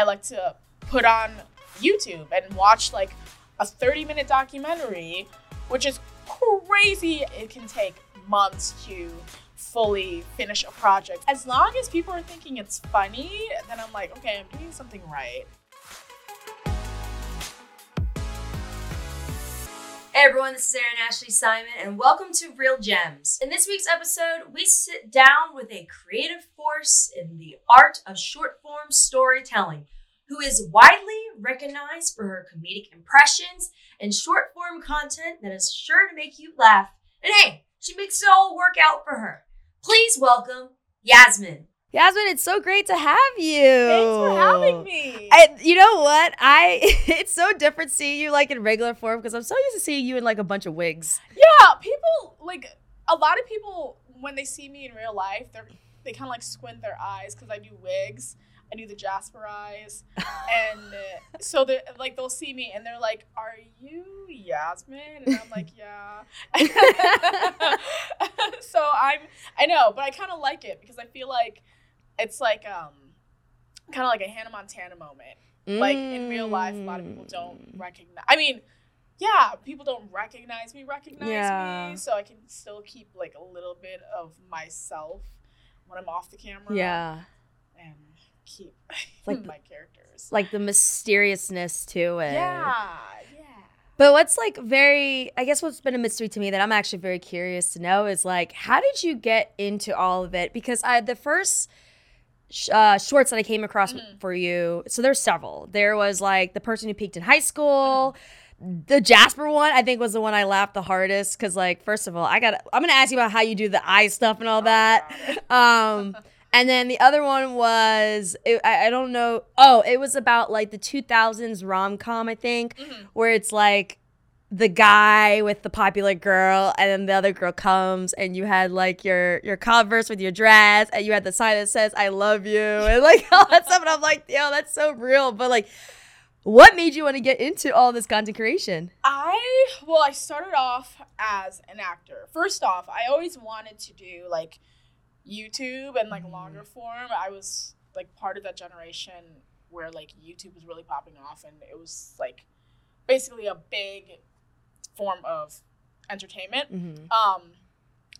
I like to put on YouTube and watch like a 30 minute documentary, which is crazy. It can take months to fully finish a project. As long as people are thinking it's funny, then I'm like, okay, I'm doing something right. Hey everyone, this is Erin Ashley Simon, and welcome to Real Gems. In this week's episode, we sit down with a creative force in the art of short form storytelling who is widely recognized for her comedic impressions and short form content that is sure to make you laugh. And hey, she makes it all work out for her. Please welcome Yasmine. Yasmine, it's so great to have you. Thanks for having me. I, you know what? I it's so different seeing you like in regular form because I'm so used to seeing you in like a bunch of wigs. yeah, people like a lot of people when they see me in real life, they're they kind of like squint their eyes because I do wigs. I do the Jasper eyes, and uh, so they like they'll see me and they're like, "Are you Yasmine?" And I'm like, "Yeah." so I'm I know, but I kind of like it because I feel like it's like um kind of like a Hannah Montana moment. Like in real life, a lot of people don't Mm. recognize. I mean, yeah, people don't recognize me, recognize Yeah. me, so I can still keep like a little bit of myself when I'm off the camera. Yeah, and keep like my characters. like the mysteriousness to it. yeah, yeah. But what's like very, I guess what's been a mystery to me that I'm actually very curious to know is like, how did you get into all of it? Because I the first uh, shorts that I came across Mhm. for you, so there's several. There was like the person who peaked in high school. The Jasper one, I think, was the one I laughed the hardest because, like, first of all, I got. I'm gonna ask you about how you do the eye stuff and all that. Um, and then the other one was it, I, I don't know. Oh, it was about like the 2000s rom com, I think, Mhm. where it's like the guy with the popular girl, and then the other girl comes, and you had like your your Converse with your dress, and you had the sign that says "I love you," and like all that stuff. And I'm like, yo, that's so real. But like, what made you want to get into all this content creation? I well, I started off as an actor. First off, I always wanted to do like YouTube and like Mhm. longer form. I was like part of that generation where like YouTube was really popping off, and it was like basically a big form of entertainment. Mm-hmm. Um,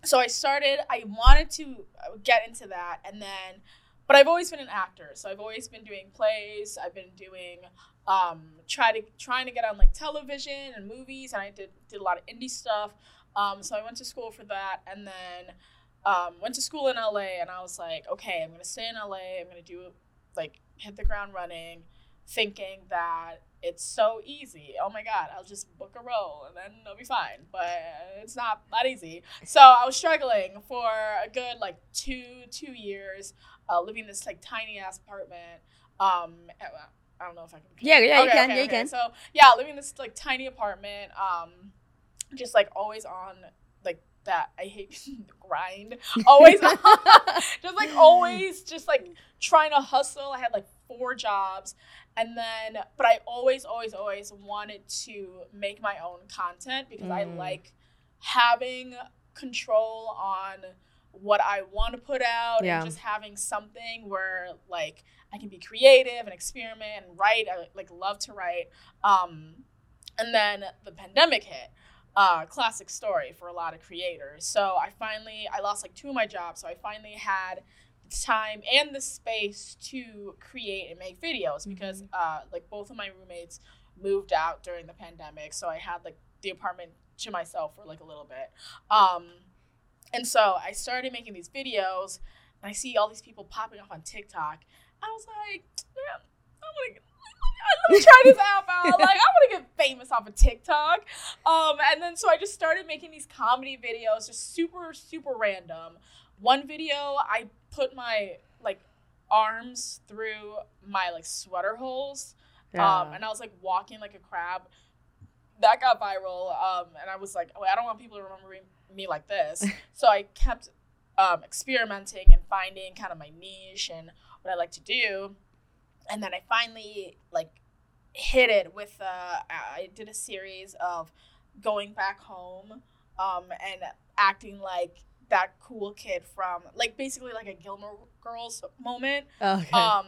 so I started. I wanted to uh, get into that, and then, but I've always been an actor. So I've always been doing plays. I've been doing, um, try to trying to get on like television and movies, and I did did a lot of indie stuff. Um, so I went to school for that, and then um, went to school in LA, and I was like, okay, I'm gonna stay in LA. I'm gonna do like hit the ground running, thinking that it's so easy. Oh my god, I'll just book a role and then it'll be fine. But it's not that easy. So I was struggling for a good like two two years, uh, living in this like tiny ass apartment. Um, I don't know if I can. Yeah, yeah, you can, okay, yeah, you okay. can. So yeah, living in this like tiny apartment. Um, just like always on like that. I hate the grind. Always on. just like always, just like trying to hustle. I had like four jobs, and then but I always, always, always wanted to make my own content because I Mm. like having control on what I want to put out Yeah. and just having something where like I can be creative and experiment and write. I like love to write. Um, and then the pandemic hit. Uh, classic story for a lot of creators. So I finally I lost like two of my jobs. So I finally had time and the space to create and make videos because uh, like both of my roommates moved out during the pandemic. So I had like the apartment to myself for like a little bit. Um, and so I started making these videos, and I see all these people popping off on TikTok. I was like, man, I want to. Let me try this app out. Like, I want to get famous off of TikTok. Um, and then so I just started making these comedy videos, just super, super random. One video, I put my like arms through my like sweater holes um, and I was like walking like a crab. That got viral, um, and I was like, "Oh, I don't want people to remember me like this." so I kept um, experimenting and finding kind of my niche and what I like to do, and then I finally like hit it with. Uh, I did a series of going back home um, and acting like that cool kid from like basically like a Gilmore Girls moment okay. um,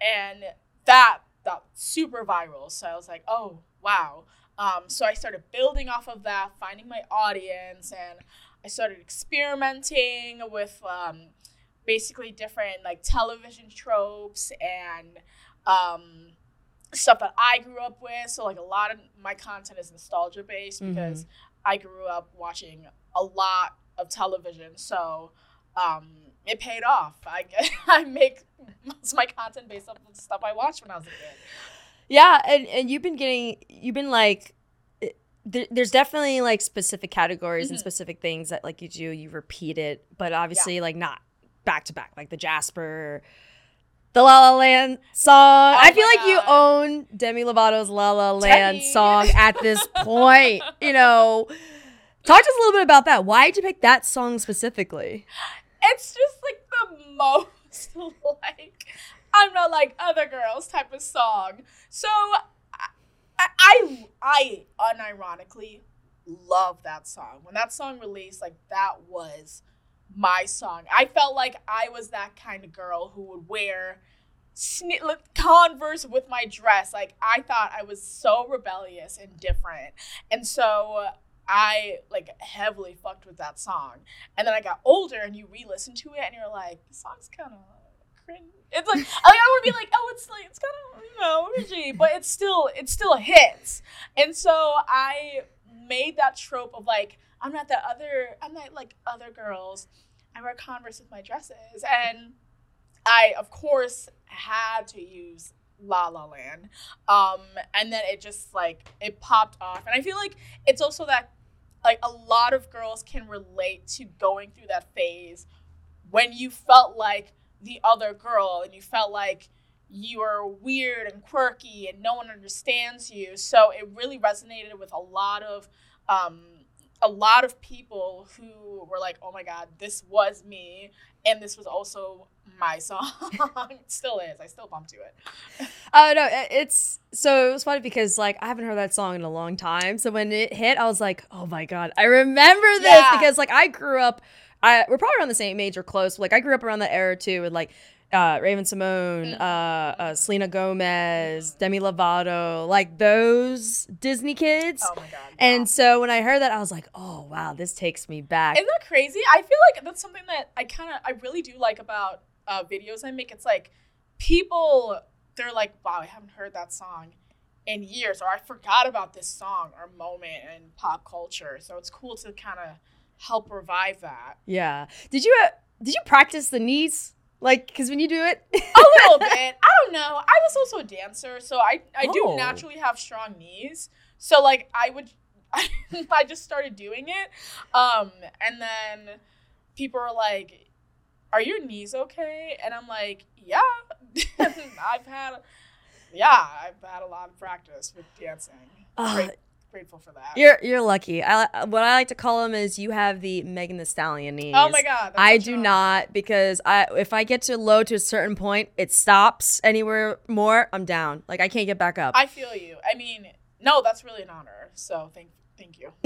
and that that super viral. So I was like, oh wow. Um, so I started building off of that, finding my audience, and I started experimenting with um, basically different like television tropes and um, stuff that I grew up with. So like a lot of my content is nostalgia based because I grew up watching a lot of television. So um, it paid off. I I make most of my content based off of the stuff I watched when I was a kid. Yeah, and, and you've been getting you've been like there, there's definitely like specific categories and Mhm. specific things that like you do you repeat it, but obviously like not back to back like the Jasper the La La Land song. I feel Oh like you own Demi Lovato's La La Land Demi. song at this point. you know, talk to us a little bit about that. Why did you pick that song specifically? It's just like the most like I'm not like other girls type of song. So I I, I unironically love that song. When that song released, like that was my song. I felt like I was that kind of girl who would wear Converse with my dress. Like I thought I was so rebellious and different, and so I like heavily fucked with that song. And then I got older, and you re-listen to it, and you're like, the song's kind of cringe." It's like, like I would be like, "Oh, it's like it's kind of you know cringy," but it's still it still a hits. And so I made that trope of like, I'm not that other, I'm not like other girls. I wear Converse with my dresses, and I of course had to use La La Land. Um, and then it just like it popped off, and I feel like it's also that like a lot of girls can relate to going through that phase when you felt like the other girl and you felt like you were weird and quirky and no one understands you. So it really resonated with a lot of um, a lot of people who were like, "Oh my god, this was me," and this was also my song. it still is. I still bump to it. Oh no, it's so it was funny because like I haven't heard that song in a long time. So when it hit, I was like, oh my god, I remember this Yeah. because like I grew up. I we're probably around the same age or close. Like I grew up around that era too with like uh, Raven-Symoné, uh, uh, Selena Gomez, Demi Lovato, like those Disney kids. Oh my god. And so when I heard that, I was like, oh wow, this takes me back. Isn't that crazy? I feel like that's something that I kind of, I really do like about uh, videos I make. It's like people, they're like, wow, I haven't heard that song in years, or I forgot about this song or moment in pop culture. So it's cool to kind of help revive that. yeah. Did you uh, did you practice the knees? Like, because when you do it, A little bit. I don't know. I was also a dancer, so I, I do Oh. naturally have strong knees. So like I would, I just started doing it, um, and then people were like, "Are your knees okay?" And I'm like, "Yeah, I've had, yeah, I've had a lot of practice with dancing. Great, grateful for that. You're you're lucky. I, what I like to call them is you have the Megan Thee Stallion knees. oh my god, I do a- not because I if I get to low to a certain point, it stops anywhere more. I'm down. Like I can't get back up. I feel you. I mean, no, that's really an honor. So thank, thank you.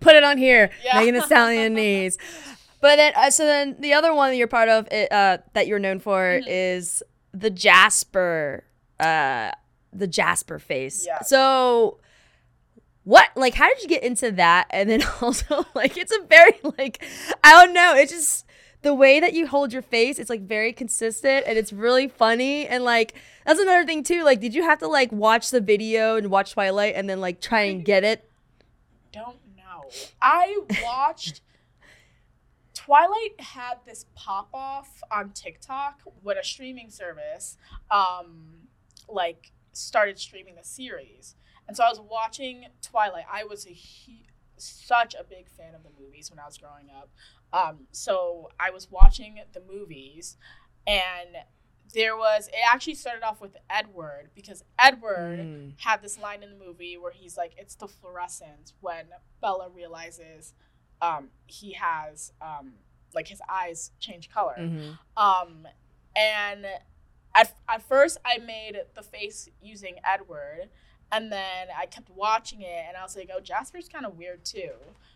Put it on here. Yeah. Megan Thee Stallion knees. But then, uh, so then the other one that you're part of, it, uh, that you're known for, Mm-hmm. is the Jasper, uh, the Jasper face. Yes. So, what, like, how did you get into that? And then also, like, it's a very, like, I don't know, it's just the way that you hold your face. It's like very consistent and it's really funny. And like, that's another thing too. Like, did you have to like watch the video and watch Twilight and then like try and get it? don't know. I watched Twilight had this pop off on TikTok when a streaming service um like started streaming the series. And so I was watching Twilight. I was a hu- such a big fan of the movies when I was growing up. Um so I was watching the movies and there was it actually started off with Edward because Edward Mm. had this line in the movie where he's like, "It's the fluorescents." When Bella realizes um, he has um, like his eyes change color. Mhm. Um, and at at first, I made the face using Edward, and then I kept watching it, and I was like, "Oh, Jasper's kind of weird too."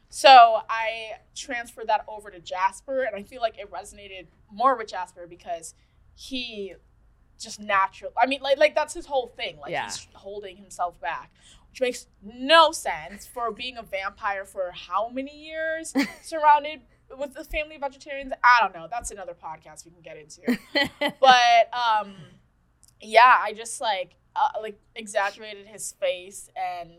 So I transferred that over to Jasper, and I feel like it resonated more with Jasper because he just natural. I mean, like like that's his whole thing. Like Yeah. he's holding himself back, which makes no sense for being a vampire for how many years, surrounded with the family of vegetarians. I don't know. That's another podcast we can get into. but um, yeah, I just like uh, like exaggerated his face and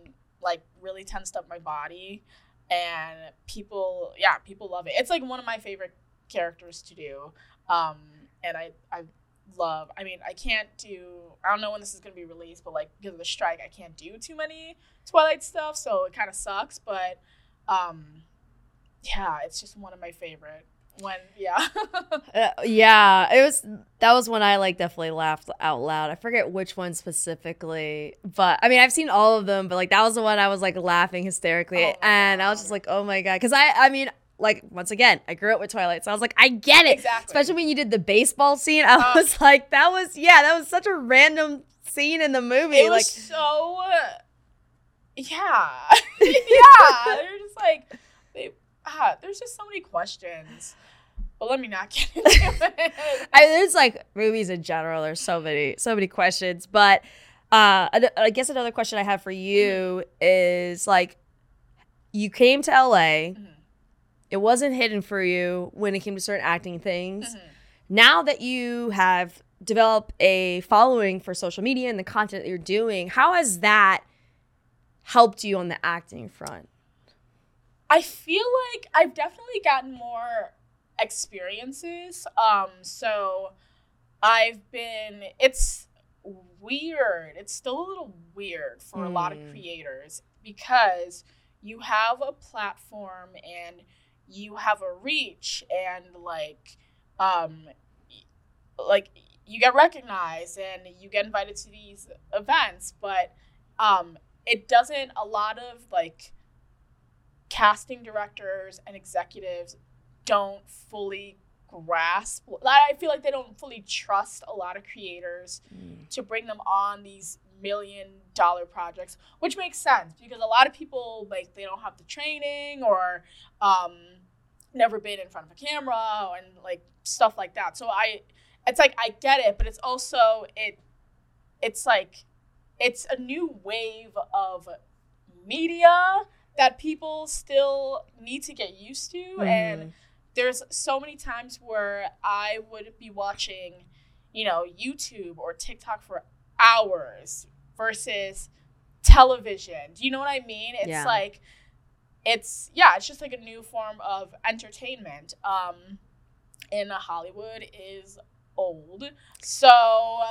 like really tensed up my body, and people, yeah, people love it. It's like one of my favorite characters to do. Um, and I I love. I mean, I can't do. I don't know when this is gonna be released, but like because of the strike, I can't do too many Twilight stuff, so it kind of sucks. But um, yeah, it's just one of my favorite. When yeah, Uh, yeah, it was that was when I like definitely laughed out loud. I forget which one specifically, but I mean I've seen all of them, but like that was the one I was like laughing hysterically, Oh and I was just like, oh my god, because I I mean like once again I grew up with Twilight, so I was like I get it, exactly. especially when you did the baseball scene. I Oh. was like that was yeah that was such a random scene in the movie, it like was so yeah yeah they're just like ah, there's just so many questions but let me not get into it I, there's like movies in general. There's so many, so many questions. But uh, I, guess another question I have for you is like, you came to LA. Mhm. It wasn't hidden for you when it came to certain acting things. Mhm. Now that you have developed a following for social media and the content that you're doing, how has that helped you on the acting front? I feel like I've definitely gotten more experiences. Um, so I've been. It's weird. It's still a little weird for a lot of Hmm. creators because you have a platform and you have a reach and like, um, like you get recognized and you get invited to these events, but um, it doesn't. A lot of like casting directors and executives don't fully grasp i feel like they don't fully trust a lot of creators to bring them on these million dollar projects which makes sense because a lot of people like they don't have the training or um never been in front of a camera and like stuff like that. So i it's like i get it but it's also it it's like it's a new wave of media that people still need to get used to and there's so many times where I would be watching, you know, YouTube or TikTok for hours versus television. Do you know what I mean? It's Yeah. like it's yeah, it's just like a new form of entertainment. Um in Hollywood is old. So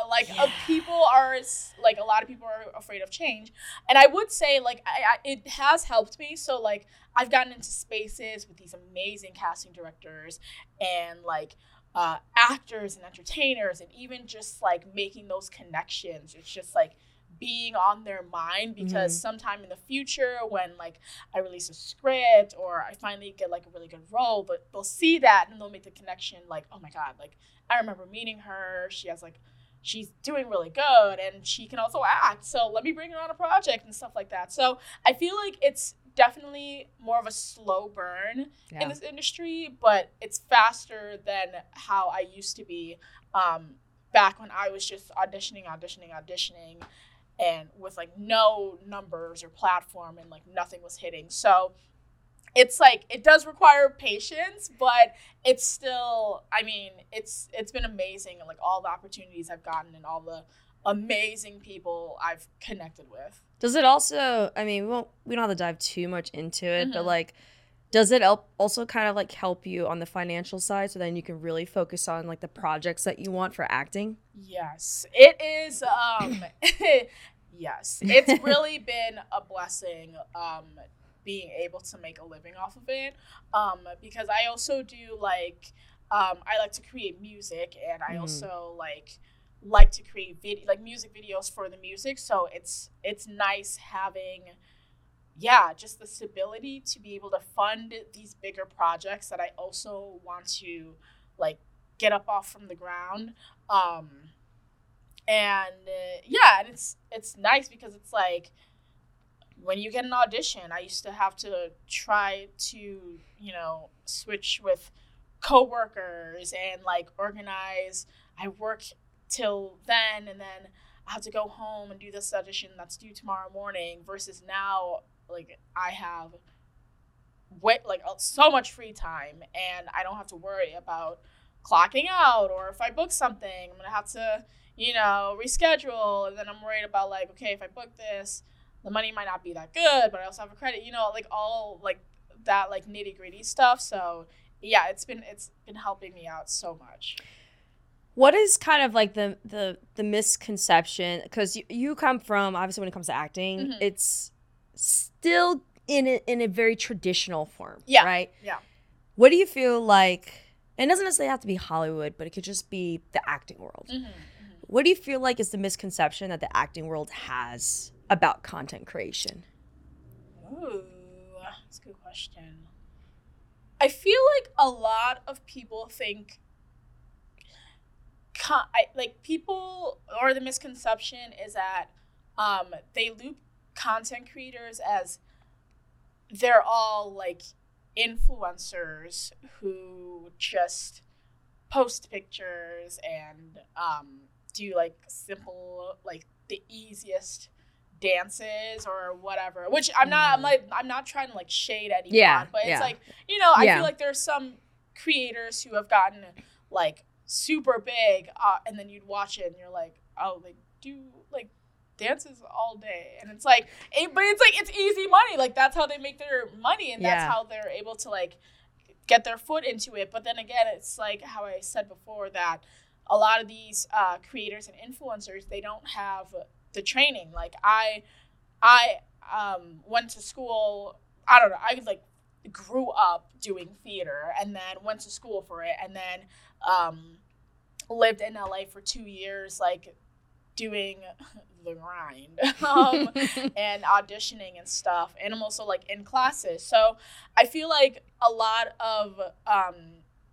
like uh, people are like a lot of people are afraid of change. And I would say like I, I, it has helped me. So like I've gotten into spaces with these amazing casting directors and like uh, actors and entertainers, and even just like making those connections. It's just like being on their mind because sometime in the future, when like I release a script or I finally get like a really good role, but they'll see that and they'll make the connection like, oh my God, like I remember meeting her. She has like, she's doing really good and she can also act. So let me bring her on a project and stuff like that. So I feel like it's definitely more of a slow burn Yeah. in this industry, but it's faster than how I used to be um, back when I was just auditioning, auditioning, auditioning, and with like no numbers or platform and like nothing was hitting. So it's like it does require patience, but it's still. I mean, it's it's been amazing and like all the opportunities I've gotten and all the amazing people I've connected with. Does it also? I mean, we won't. We don't have to dive too much into it, but Mhm. like, does it help also kind of like help you on the financial side, so then you can really focus on like the projects that you want for acting? Yes, it is. Um, yes, it's really been a blessing. Um, being able to make a living off of it. Um, because I also do like, um, I like to create music, and I Mhm. also like like to create video like music videos for the music. So it's it's nice having. Yeah, just the stability to be able to fund these bigger projects that I also want to like get up off from the ground. Um, and uh, yeah, and it's it's nice because it's like when you get an audition, I used to have to try to you know switch with coworkers and like organize. I work till then and then I have to go home and do this audition that's due tomorrow morning versus now like I have way, like uh, so much free time and I don't have to worry about clocking out or if I book something I'm to have to you know reschedule and then I'm worried about like okay if I book this the money might not be that good but I also have a credit you know like all like that like nitty-gritty stuff so yeah it's been it's been helping me out so much What is kind of like the the the misconception? Because you, you come from obviously when it comes to acting, Mhm. it's still in a, in a very traditional form. Yeah. Right. Yeah. What do you feel like? And it doesn't necessarily have to be Hollywood, but it could just be the acting world. mm-hmm. What do you feel like is the misconception that the acting world has about content creation? Ooh, that's a good question. I feel like a lot of people think, con- I, like people, or the misconception is that um, they loop content creators as they're all like influencers who just post pictures and um, do like simple, like the easiest dances or whatever which i'm not i'm like i'm not trying to like shade anyone Yeah, but it's yeah. like you know i Yeah. feel like there's some creators who have gotten like super big uh, and then you'd watch it and you're like oh they do like dances all day. And it's like it, but it's like it's easy money. Like that's how they make their money and that's Yeah. how they're able to like get their foot into it. But then again it's like how i said before that a lot of these uh, creators and influencers they don't have the training. Like i i um, went to school i don't know i like grew up doing theater and then went to school for it and then um, lived in la for two years like doing the grind um, and auditioning and stuff and i'm also like in classes. So i feel like a lot of um,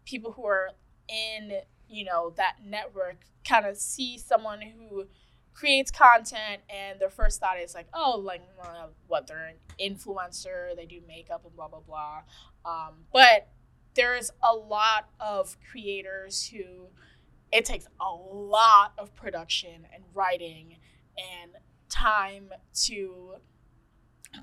people who are in you know that network kind of see someone who creates content and their first thought is like oh like uh, what they're an influencer they do makeup and blah blah blah. Um, but there's a lot of creators who it takes a lot of production and writing and time to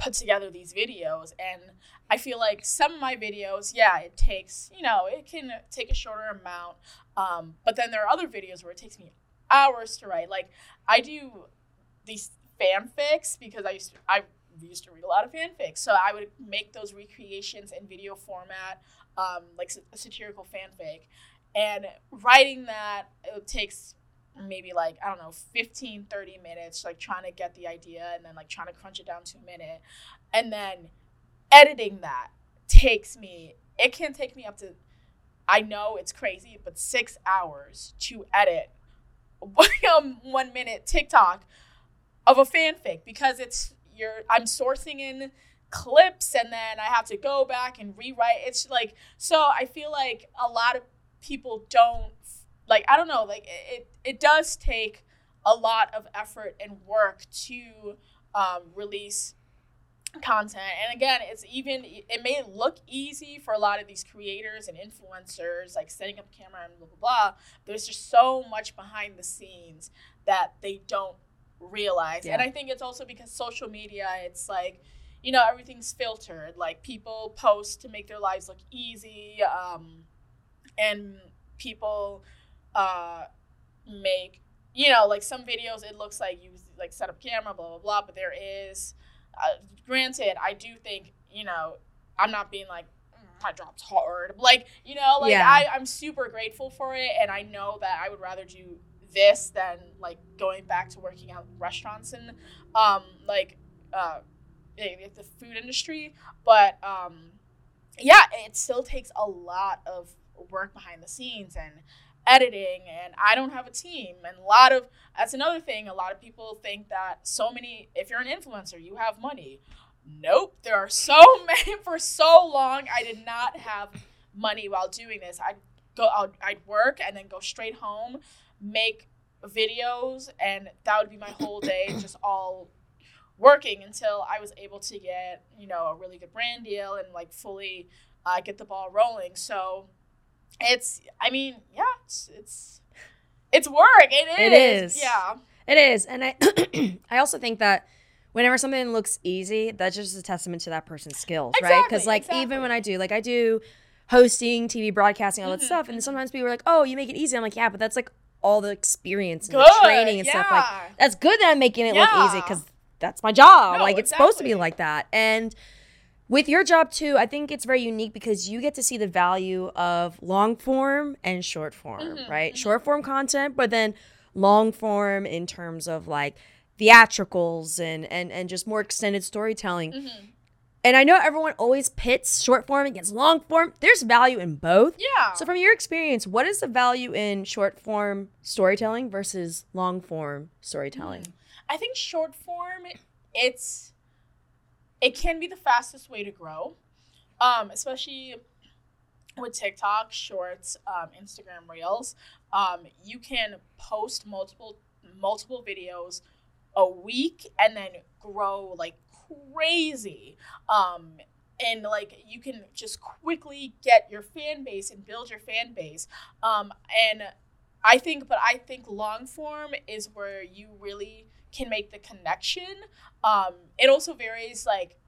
put together these videos. And i feel like some of my videos yeah it takes you know it can take a shorter amount um, but then there are other videos where it takes me hours to write. Like i do these fanfics because i used to i used to read a lot of fanfics. So i would make those recreations in video format um, like a satirical fanfic and writing that it takes maybe like i don't know 15 30 minutes like trying to get the idea and then like trying to crunch it down to a minute. And then editing that takes me it can take me up to i know it's crazy but six hours to edit um, one minute tiktok of a fanfic because it's you're i'm sourcing in clips and then i have to go back and rewrite. It's like so i feel like a lot of people don't like i don't know like it it does take a lot of effort and work to um, release content. And again it's even it may look easy for a lot of these creators and influencers like setting up a camera and blah blah blah there's just so much behind the scenes that they don't realize. And i think it's also because social media it's like you know everything's filtered. Like people post to make their lives look easy um, and people uh, make you know like some videos it looks like you like set up camera blah blah blah but there is uh, granted i do think you know i'm not being like "Mm, my job's hard like you know like Yeah. I, i'm super grateful for it and i know that i would rather do this than like going back to working at restaurants and um like uh the food industry but um yeah it still takes a lot of work behind the scenes and editing and i don't have a team. And a lot of that's another thing a lot of people think that so many if you're an influencer you have money. Nope there are so many for so long i did not have money while doing this. I'd go I'd, I'd work and then go straight home make videos and that would be my whole day just all working until i was able to get you know a really good brand deal and like fully uh, get the ball rolling. So it's i mean yeah it's it's it's work. It is. It is. Yeah. It is, and I I also think that whenever something looks easy, that's just a testament to that person's skills, right? Because like exactly. even when I do like I do hosting, TV broadcasting, all that Mhm, stuff, and sometimes people are like, "Oh, you make it easy." I'm like, "Yeah, but that's like all the experience and Good. the training and yeah. stuff. Like that's good that I'm making it look easy because that's my job. No, like it's supposed to be like that, and. With your job too, I think it's very unique because you get to see the value of long form and short form, Mhm, right? mhm. Short form content, but then long form in terms of like theatricals and and and just more extended storytelling. Mhm. And I know everyone always pits short form against long form. There's value in both. Yeah. So from your experience, what is the value in short form storytelling versus long form storytelling? I think short form, it's it can be the fastest way to grow, um, especially with TikTok, Shorts, um, Instagram Reels. Um, you can post multiple multiple videos a week and then grow like crazy. Um, and like you can just quickly get your fan base and build your fan base. Um, and I think, but I think long form is where you really can make the connection. Um, it also varies like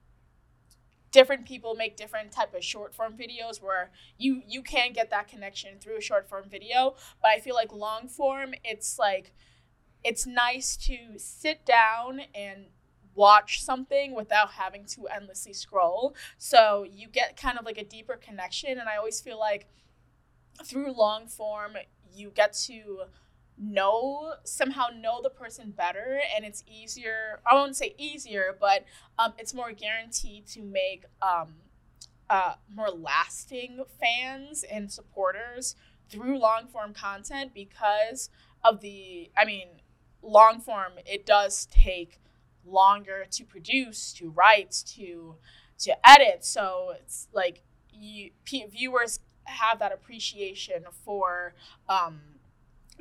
different people make different type of short form videos where you you can get that connection through a short form video but i feel like long form it's like it's nice to sit down and watch something without having to endlessly scroll so you get kind of like a deeper connection and i always feel like through long form you get to know somehow know the person better and it's easier i won't say easier but um, it's more guaranteed to make um, uh, more lasting fans and supporters through long form content because of the i mean long form it does take longer to produce to write to to edit. So it's like you p- viewers have that appreciation for um,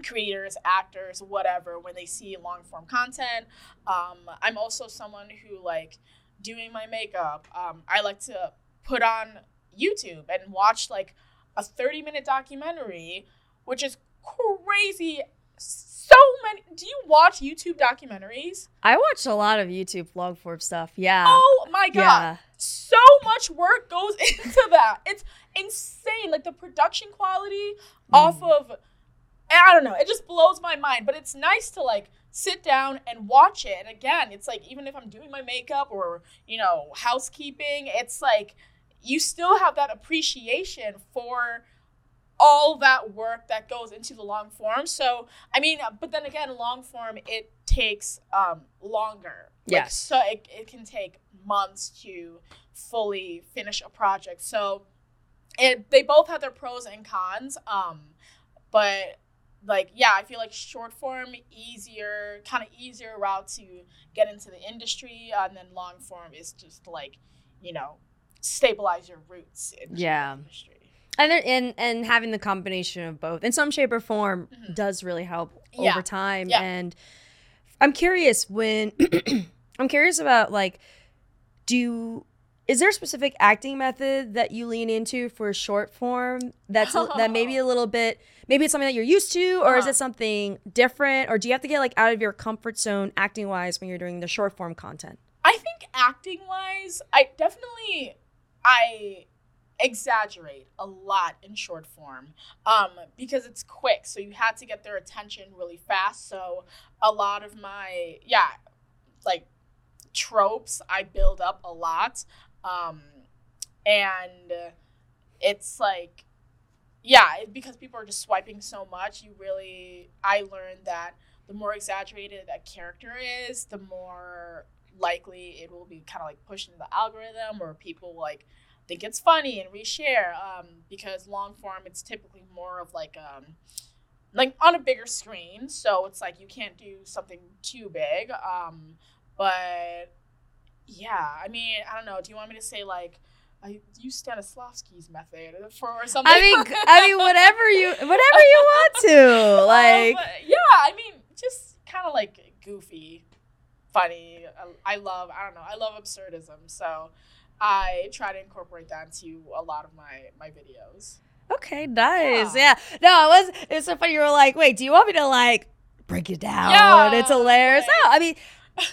creators, actors, whatever, when they see long form content. Um, I'm also someone who like doing my makeup. Um, I like to put on YouTube and watch like a 30 minute documentary, which is crazy. So many. Do you watch YouTube documentaries? I watch a lot of YouTube long form stuff. Yeah. Oh my god yeah. so much work goes into that. It's insane. Like the production quality off of I don't know, it just blows my mind. But it's nice to like sit down and watch it. And again, it's like even if I'm doing my makeup or, you know, housekeeping, it's like you still have that appreciation for all that work that goes into the long form. So, I mean, but then again, long form it takes um longer. Like, Yes. So it, it can take months to fully finish a project. So it they both have their pros and cons. Um but like yeah, I feel like short form easier, kind of easier route to get into the industry, uh, and then long form is just like, you know, stabilize your roots in Yeah. the industry. and there, and and having the combination of both in some shape or form Mhm. does really help Yeah. over time Yeah. and i'm curious when i'm curious about like do is there a specific acting method that you lean into for short form that's a- that maybe a little bit maybe it's something that you're used to or is Uh-huh. it something different or do you have to get like out of your comfort zone acting wise when you're doing the short form content I think acting wise, I definitely I exaggerate a lot in short form um, because it's quick. So you had to get their attention really fast. So a lot of my yeah, like tropes I build up a lot, um, and it's like yeah, because people are just swiping so much. You really I learned that the more exaggerated a character is, the more likely it will be kind of like pushed into the algorithm or people like think it's funny and reshare um, because long form it's typically more of like um like on a bigger screen so it's like you can't do something too big um but yeah i mean i don't know do you want me to say like I use Stanislavski's method for something. i mean i mean whatever you whatever you want to like Um, yeah, I mean, just kind of like goofy, funny. I, love, I don't know, I love absurdism. So I try to incorporate that into a lot of my my videos. Okay, nice. Yeah. Yeah. No, it was it's so funny. You were like, wait, do you want me to like break it down? Yeah, It's hilarious. like- no, I mean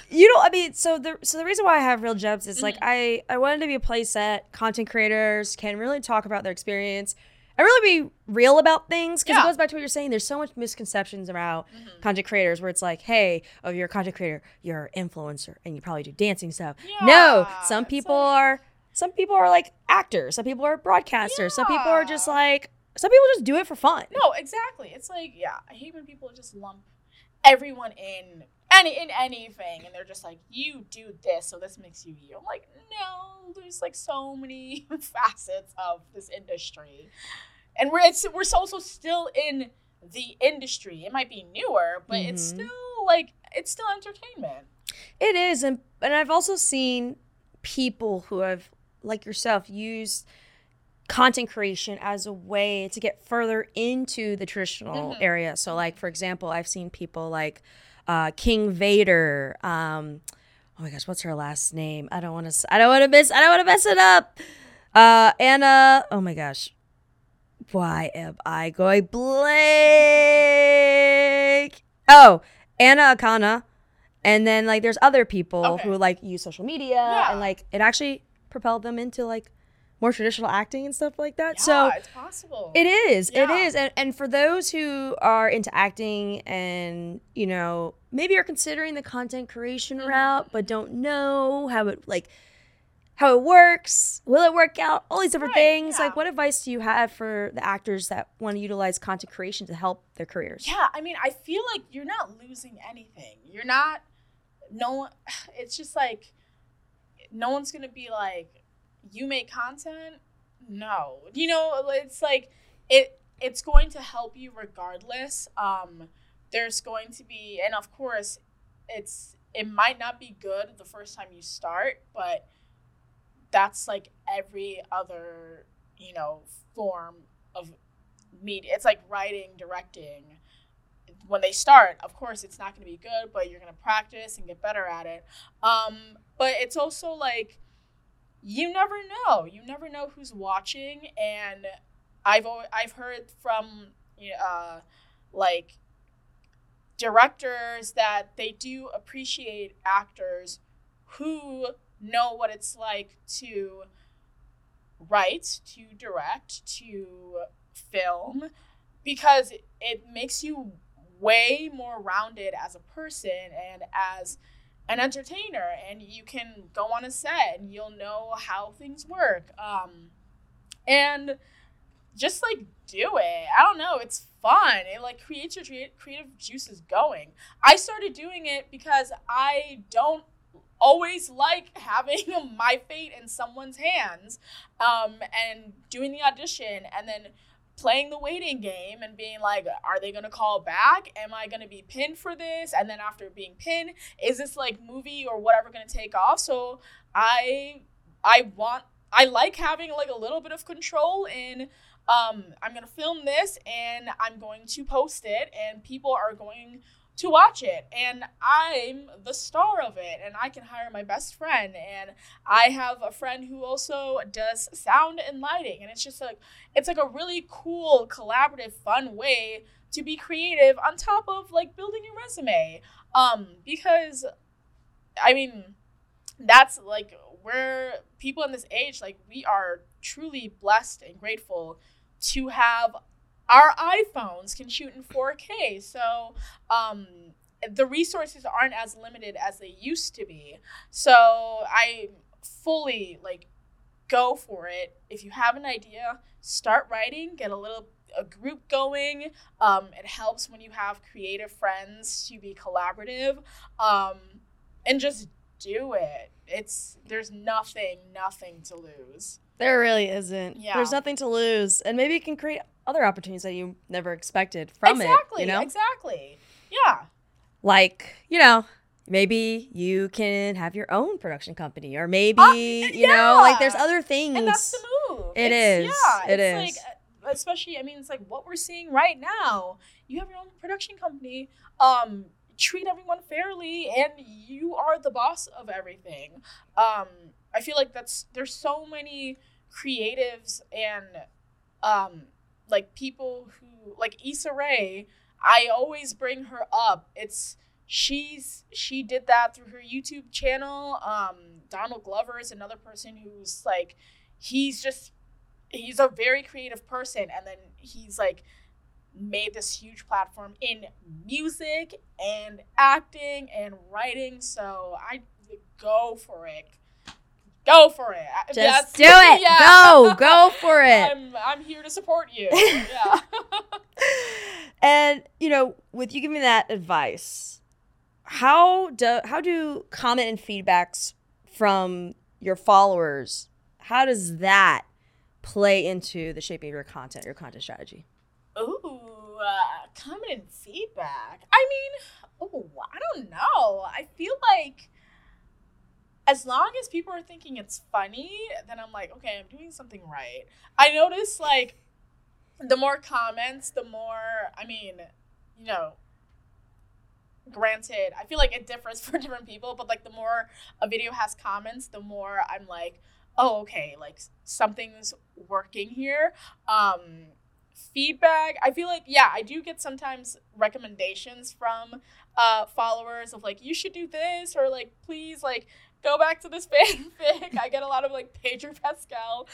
you know, I mean, so the so the reason why I have real gems is like Mhm. I I wanted to be a place that content creators can really talk about their experience and really be real about things because Yeah. it goes back to what you're saying. There's so much misconceptions around Mhm. content creators where it's like, hey, oh, you're a content creator, you're an influencer, and you probably do dancing stuff. no, some people like- are some people are like actors, some people are broadcasters, some people are just like some people just do it for fun. No, exactly. It's like, yeah, I hate when people just lump everyone in any in anything and they're just like, you do this, so this makes you you. I'm like, no, there's like so many facets of this industry. And we're it's we're also still in the industry. It might be newer, but it's Mhm. still like it's still entertainment. It is, and and I've also seen people who have, like yourself, used content creation as a way to get further into the traditional Mhm. area. So, like for example, I've seen people like uh, King Vader. Um, oh my gosh, what's her last name? I don't want to. I don't want to miss. I don't want to mess it up. Uh, Anna. Oh my gosh. Why am I going blank? Oh, Anna Akana. And then like there's other people Okay. who like use social media Yeah. and like it actually propelled them into like more traditional acting and stuff like that. Yeah, so it's possible. it is. It Yeah. is. And and for those who are into acting and, you know, maybe are considering the content creation Mhm. route but don't know how it like how it works, will it work out? All these different Right, things. yeah. Like what advice do you have for the actors that want to utilize content creation to help their careers? Yeah, I mean, I feel like you're not losing anything. You're not. No one. It's just like, no one's gonna be like, you make content. No, you know, it's like it. It's going to help you regardless. Um, there's going to be, and of course, it's it might not be good the first time you start, but that's like every other, you know, form of media. It's like writing, directing. When they start, of course, it's not going to be good, but you're going to practice and get better at it. Um, but it's also like you never know. You never know who's watching, and I've al- I've heard from uh, like directors that they do appreciate actors who know what it's like to write, to direct, to film, because it makes you way more rounded as a person and as an entertainer and you can go on a set and you'll know how things work um and just like do it. I don't know it's fun. It like creates your creative juices going. I started doing it because i don't always like having my fate in someone's hands um and doing the audition and then playing the waiting game and being like are they to call back? Am i to be pinned for this? And then after being pinned is this like movie or whatever to take off? So i i want i like having like a little bit of control in um i'm to film this and i'm going to post it and people are going to watch it and i'm the star of it and i can hire my best friend and i have a friend who also does sound and lighting and it's just like it's like a really cool collaborative fun way to be creative on top of like building your resume. Um because i mean that's like where people in this age like we are truly blessed and grateful to have our iPhones can shoot in 4K. So um, the resources aren't as limited as they used to be. So I fully like go for it. If you have an idea, start writing, get a little a group going. Um, it helps when you have creative friends to be collaborative, um, and just do it. It's there's nothing, nothing to lose. There really isn't. Yeah. There's nothing to lose. And maybe it can create other opportunities that you never expected from exactly, it. You know? exactly. Yeah. like you know maybe you can have your own production company or maybe Uh, you know like there's other things and that's the move. It It's- is. Yeah, It it's is. Like, uh, especially, I mean, it's like what we're seeing right now. You have your own production company. Um, treat everyone fairly, and you are the boss of everything. Um, I feel like that's there's so many creatives and um like people who like Issa Rae, I always bring her up. It's she's she did that through her YouTube channel. Um, Donald Glover is another person who's like, he's just he's a very creative person, and then he's like made this huge platform in music and acting and writing. So I go for it. Go for it. Just do it. yeah. Go. Go for it. I'm I'm here to support you. Yeah. and you know, with you giving me that advice, how do how do comment and feedbacks from your followers? How does that play into the shaping of your content, your content strategy? Ooh, uh, comment and feedback. I mean, oh, I don't know. I feel like as long as people are thinking it's funny, then I'm like, okay, I'm doing something right. I notice like the more comments, the more, I mean, you know, granted, I feel like it differs for different people, but like the more a video has comments, the more I'm like, oh, okay, like something's working here. Um, feedback, I feel like, yeah, I do get sometimes recommendations from uh, followers of like, you should do this, or like, please, like, go back to this fanfic. I get a lot of like Pedro Pascal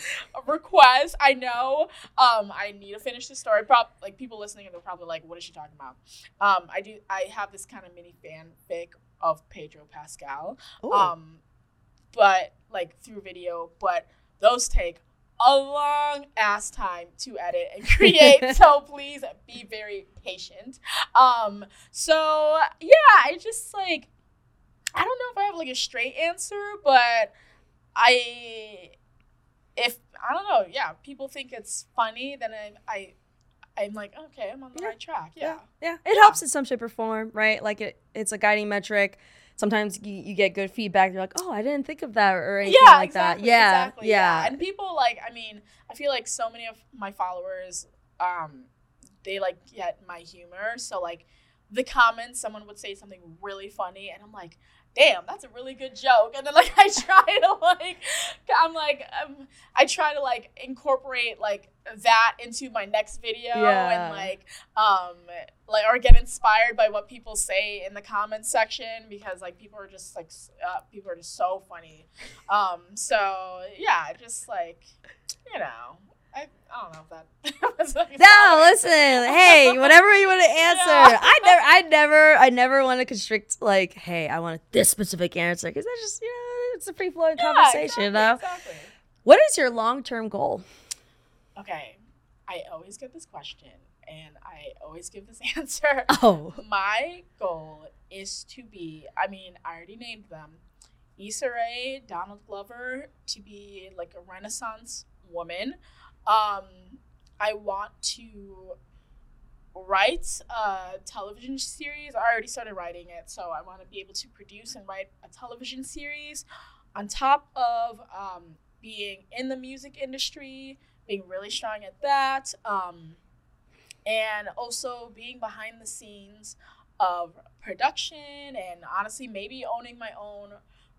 requests. I know. Um, I need to finish the story. Prob like people listening, they're probably like, "What is she talking about?" Um, I do. I have this kind of mini fanfic of Pedro Pascal. Ooh. Um, but like through video, but those take a long ass time to edit and create. so please be very patient. Um, so yeah, I just like I don't know if I have like a straight answer, but I if I don't know, yeah, people think it's funny, then I I I'm like, okay, I'm on the Yeah. right track. Yeah. Yeah, it helps in some shape or form, right? Like it, it's a guiding metric. Sometimes you, you get good feedback. You're like, oh, I didn't think of that or anything yeah, like exactly, that. Yeah, exactly, yeah. And people like, I mean, I feel like so many of my followers, um, they like get my humor. So like, the comments, someone would say something really funny, and I'm like, damn, that's a really good joke. And then like I try to like, I'm like, um, I try to like incorporate like that into my next video Yeah. and like, um, like or get inspired by what people say in the comments section because like people are just like, uh, people are just so funny. Um, so yeah, just like, you know. I, I don't know if that was like No, listen. Hey, whatever you want to answer. Yeah. I never, I never, I never want to constrict. Like, hey, I want this specific answer because that's just, you know, it's a free flowing Yeah, conversation. You know. exactly, exactly. What is your long term goal? Okay, I always get this question, and I always give this answer. Oh, My goal is to be, I mean, I already named them Issa Rae, Donald Glover, to be like a Renaissance woman. Um, I want to write a television series. I already started writing it, so I want to be able to produce and write a television series on top of um, being in the music industry, being really strong at that, um, and also being behind the scenes of production and honestly maybe owning my own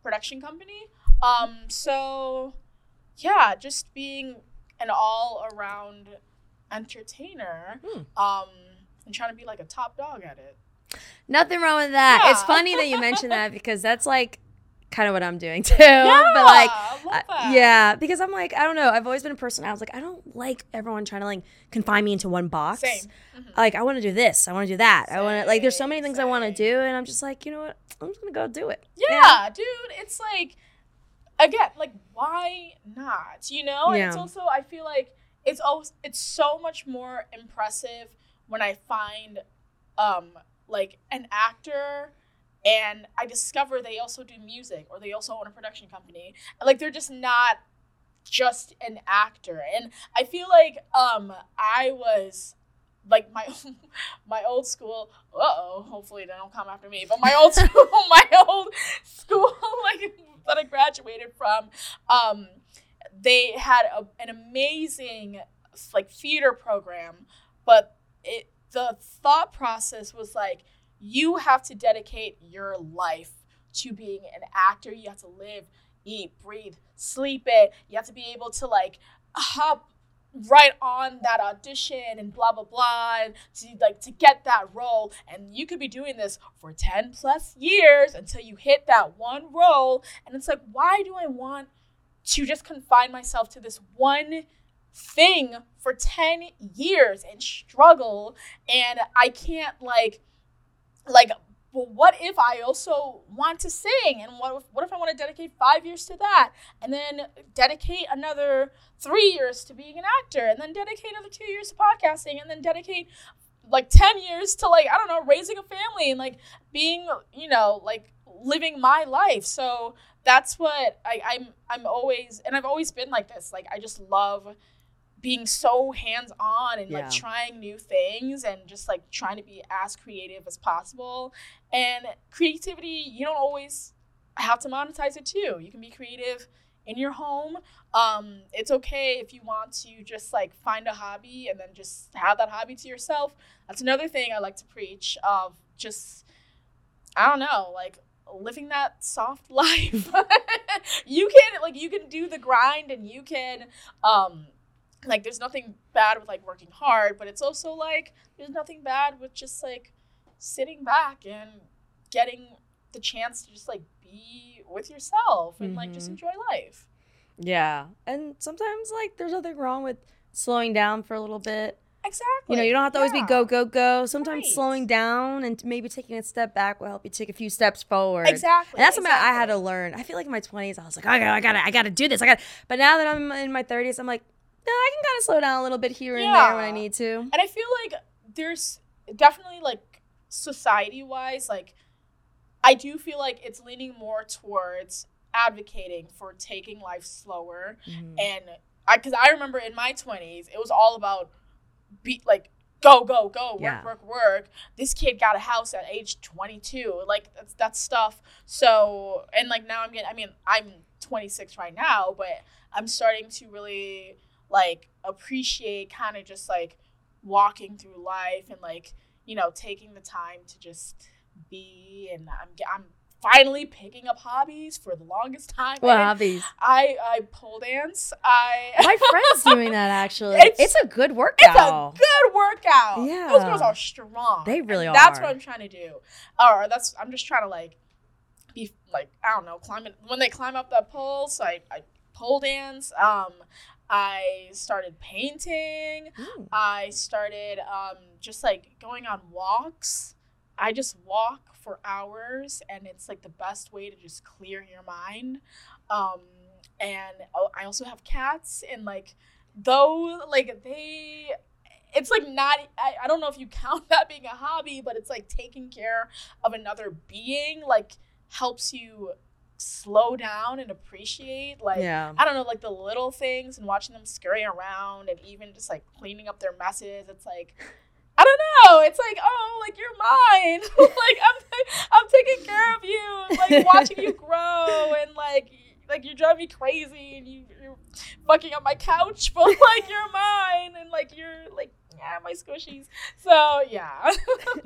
production company. Um, so yeah, just being an all around entertainer. Hmm. Um, and trying to be like a top dog at it. nothing wrong with that. It's funny that you mentioned that because that's like kind of what I'm doing too. but like, I love I- that. yeah, because I'm like, I don't know. I've always been a person. I was like, I don't like everyone trying to like confine me into one box. Same. Mhm. Like, I want to do this. I want to do that. I want to like. There's so many Same, things I want to do, and I'm just like, you know what? I'm just gonna go do it. Yeah, dude, it's like again, like why not? You know? And it's also I feel like it's always it's so much more impressive when I find um like an actor and I discover they also do music or they also own a production company. Like they're just not just an actor. And I feel like um I was like my my old school uh oh hopefully they don't come after me but my old school my old school like that I graduated from um they had a, an amazing like theater program but it the thought process was like you have to dedicate your life to being an actor. You have to live eat breathe sleep it. You have to be able to like hop right on that audition and blah blah blah to like to get that role. And you could be doing this for 10 plus years until you hit that one role. And it's like why do i want to just confine myself to this one thing for 10 years and struggle? And i can't like like well, what if I also want to sing? And what if, what if I want to dedicate five years to that? And then dedicate another three years to being an actor? And then dedicate another two years to podcasting? And then dedicate like 10 years to like, I don't know, raising a family and like being, you know, like living my life. So that's what I, I'm, I'm always, and I've always been like this. Like, I just love being so hands on and like trying new things and just like trying to be as creative as possible. And creativity, you don't always have to monetize it too. You can be creative in your home. Um, it's okay if you want to just like find a hobby and then just have that hobby to yourself. That's another thing I like to preach of just I don't know, like living that soft life. you can like you can do the grind and you can um like there's nothing bad with like working hard, but it's also like there's nothing bad with just like sitting back and getting the chance to just like be with yourself and like just Mhm. enjoy life. Yeah. And sometimes like there's nothing wrong with slowing down for a little bit. Exactly. You know, you don't have to always be go, go, go. Sometimes Right. slowing down and maybe taking a step back will help you take a few steps forward. Exactly. And that's something I had to learn. I feel like in my 20s, I was like, okay, I gotta, I gotta do this. I got. But now that I'm in my 30s, I'm like, no, I can kind of slow down a little bit here and there when I need to. And I feel like there's definitely like society wise, like I do feel like it's leaning more towards advocating for taking life slower. Mhm. And I, because I remember in my 20s, it was all about be like, go, go, go, work, Yeah. work, work. This kid got a house at age 22. Like, that's, that's stuff. So, and like now I'm getting, I mean, I'm 26 right now, but I'm starting to really like appreciate kind of just like walking through life and like, you know, taking the time to just be. And I'm, I'm, Finally picking up hobbies for the longest time. What hobbies? I I pole dance. I My friend's doing that actually. It's- It's, a good workout. it's a good workout. Yeah, those girls are strong. They really And That's what I'm trying to do. Or that's I'm just trying to like be like I don't know climbing when they climb up that pole. So I I pole dance. Um, I started painting. Ooh. I started um just like going on walks. I just walk for hours and it's like the best way to just clear your mind. Um and oh, I also have cats and like though like they it's like not I, I don't know if you count that being a hobby, but it's like taking care of another being like helps you slow down and appreciate like yeah. I don't know, like the little things and watching them scurry around and even just like cleaning up their messes. It's like, I don't know. It's like, oh, like you're mine. like I'm, I'm taking care of you, like watching you grow, and like, like you drive me crazy, and you, you're fucking up my couch, but like you're mine, and like you're like, yeah, my squishies. So yeah.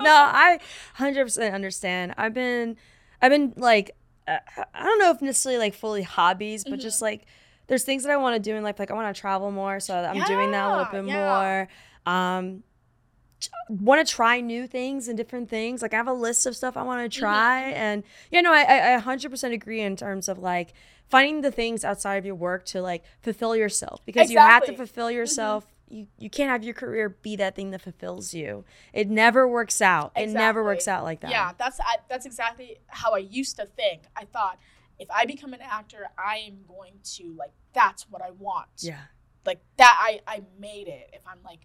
no, I 100% understand. I've been, I've been like, uh, I don't know if necessarily like fully hobbies, but Mhm. just like there's things that I want to do in life. Like I want to travel more, so I'm doing that a little bit yeah. more. Um, want to try new things and different things. Like I have a list of stuff I want Mm-hmm. to try, and you know, I, I I 100% agree in terms of like finding the things outside of your work to like fulfill yourself because you have to Exactly. Mm-hmm. fulfill yourself. You, you can't have your career be that thing that fulfills you. It never works out. It never works out like that. Yeah, that's I, that's exactly how I used to think. I thought if I become an actor, I am going to like that's what I want. Yeah. Like that I I made it. If I'm like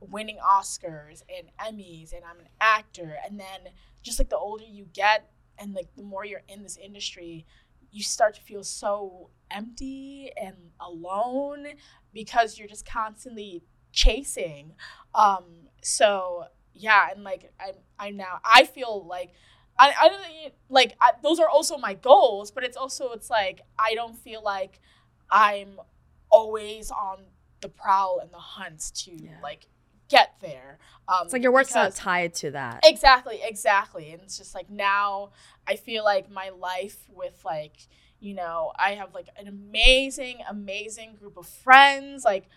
winning Oscars and Emmys and I'm an actor and then just like the older you get and like the more you're in this industry, you start to feel so empty and alone because you're just constantly chasing. Um so yeah, and like I I now I feel like I I don't like I, those are also my goals, but it's also it's like I don't feel like I'm always on the prowl and the hunt to Yeah. like get there. Um, It's like your work's not tied to that. Exactly, exactly. And it's just like now I feel like my life with like, you know, I have like an amazing, amazing group of friends. Like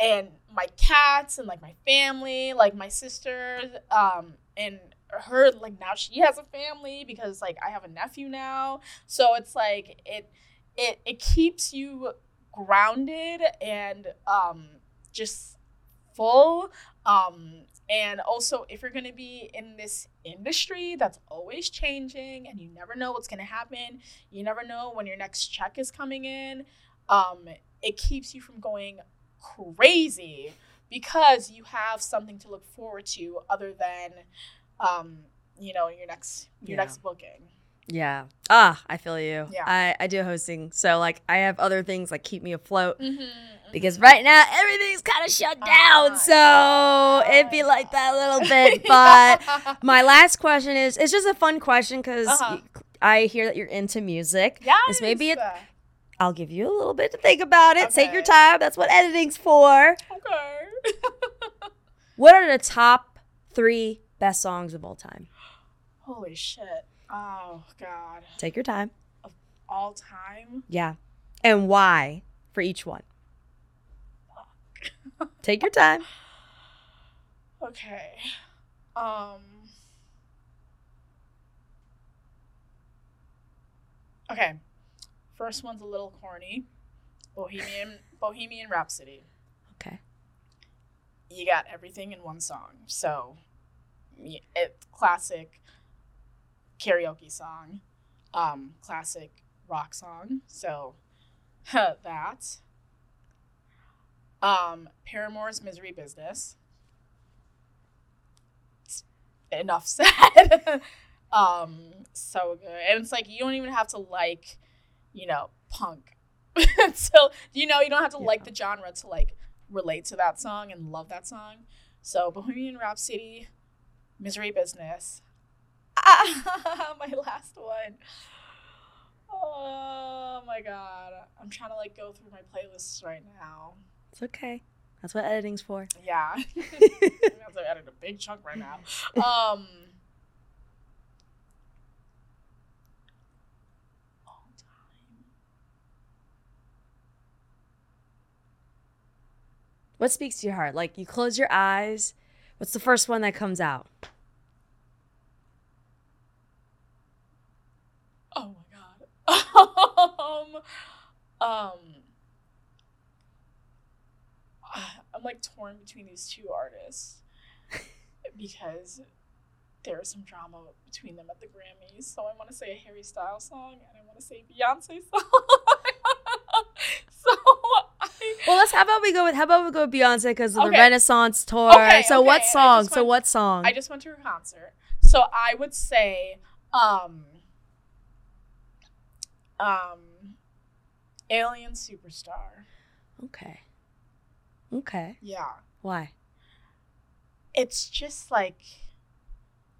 and my cats and like my family, like my sister, um, and her like now she has a family because like I have a nephew now. So it's like it it it keeps you grounded and um just full um and also if you're going to be in this industry that's always changing and you never know what's going to happen you never know when your next check is coming in um it keeps you from going crazy because you have something to look forward to other than um you know your next your Yeah. next booking Yeah. Ah, I feel you. Yeah. I, I do hosting. So like I have other things like keep me afloat mm-hmm, because right now everything's kind of shut down. Ah, so it'd be like that a little bit. But my last question is it's just a fun question because Uh-huh. I hear that you're into music. Yeah. This may be a- I'll give you a little bit to think about it. Take your time. That's what editing's for. okay. What are the top three best songs of all time? Holy shit. Oh god. Take your time. All time. Yeah. And why for each one? Take your time. Okay. Um Okay. First one's a little corny. Bohemian Bohemian Rhapsody. Okay. You got everything in one song. So y- it classic karaoke song. Um classic rock song. So that um Paramore's Misery Business. enough said. um, so good. And it's like you don't even have to like, you know, punk. so you know you don't have to like the genre to like relate to that song and love that song. So Bohemian Rhapsody, Misery Business. Ah, my last one. Oh my god. I'm trying to like go through my playlists right now. It's okay. That's what editing's for. Yeah. I have to edit a big chunk right now. Um all time. What speaks to your heart? Like you close your eyes. What's the first one that comes out? Oh my god. um um I'm like torn between these two artists because there's some drama between them at the Grammys. So I want to say a Harry Styles song and I want to say a Beyonce song. so I Well, let's. How about we go with? How about we go with Beyonce because of the Renaissance tour. Okay, so okay, what song? just So what song? I just went to her concert. So I would say um um Alien Superstar. okay. Okay. Yeah. Why? It's just like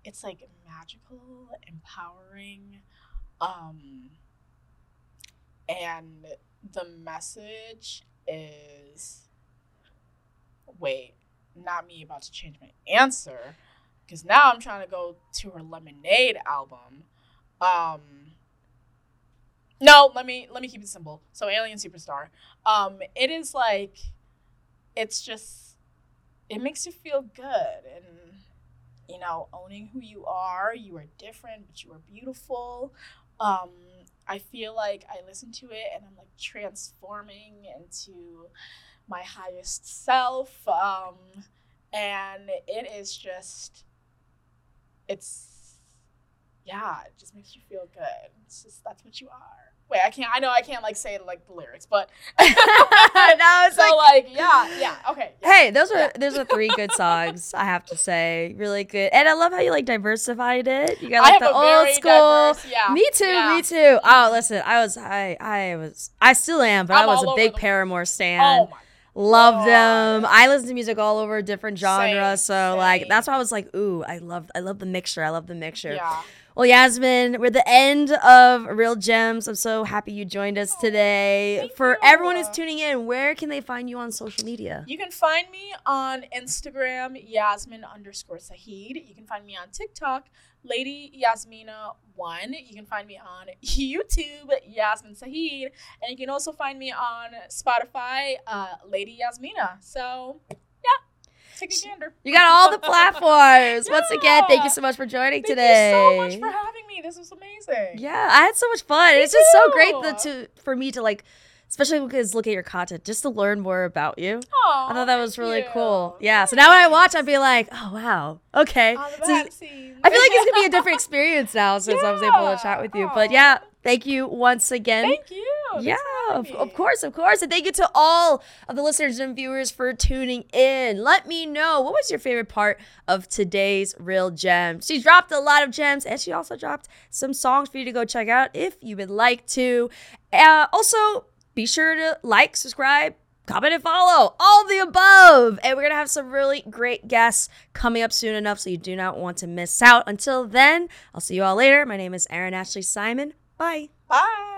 it's like magical, empowering um and the message is wait, not me about to change my answer because now I'm trying to go to her Lemonade album. Um, no, let me let me keep it simple. So Alien Superstar. Um, it is like it's just it makes you feel good and you know owning who you are. You are different, but you are beautiful. Um, I feel like I listen to it and I'm like transforming into my highest self. Um, and it is just, it's, yeah, it just makes you feel good. It's just, that's what you are. Wait, I can't, I know I can't like say like the lyrics, but no, it's so like. like, yeah, yeah, okay. yeah. Hey, those are Yeah. those are three good songs. I have to say, really good. And I love how you like diversified it. You got I like the old school. diverse, yeah. Me too. yeah. Me too. Oh, listen, I was, I, I was, I still am, but i I'm was a big Paramore stan. Oh my Love God. them. I listen to music all over different genres, Same, so like that's why I was like, ooh, I love, I love the mixture. I love the mixture. Yeah. Well, Yasmine, we're at the end of Real Gems. I'm so happy you joined us today. thank For you. everyone who's tuning in, where can they find you on social media? You can find me on Instagram, Yasmine underscore Sahid. You can find me on TikTok, Lady Yasmina One. You can find me on YouTube, Yasmine Sahid, and you can also find me on Spotify, uh, Lady Yasmina. So, yeah, take a gander. You got all the platforms. Once again, thank you so much for joining Thank today. Thank you so much for having me. This was amazing. Yeah, I had so much fun. Me it's just so great too. that to for me to like, especially because look at your content, just to learn more about you. Aw, I thought that was really you. cool. Yeah. So now when I watch, I'd be like, oh wow, okay. So behind the scenes. I feel like it's gonna be a different experience now since I was able to chat with you. But Yeah. yeah, thank you once again. Thank you. Yeah, of, of course, of course. And thank you to all of the listeners and viewers for tuning in. Let me know what was your favorite part of today's Real Gem. She dropped a lot of gems and she also dropped some songs for you to go check out if you would like to. Uh, also, be sure to like, subscribe, comment, and follow. All the above. And we're to have some really great guests coming up soon enough, so you do not want to miss out. Until then, I'll see you all later. My name is Erin Ashley Simon. Bye. Bye.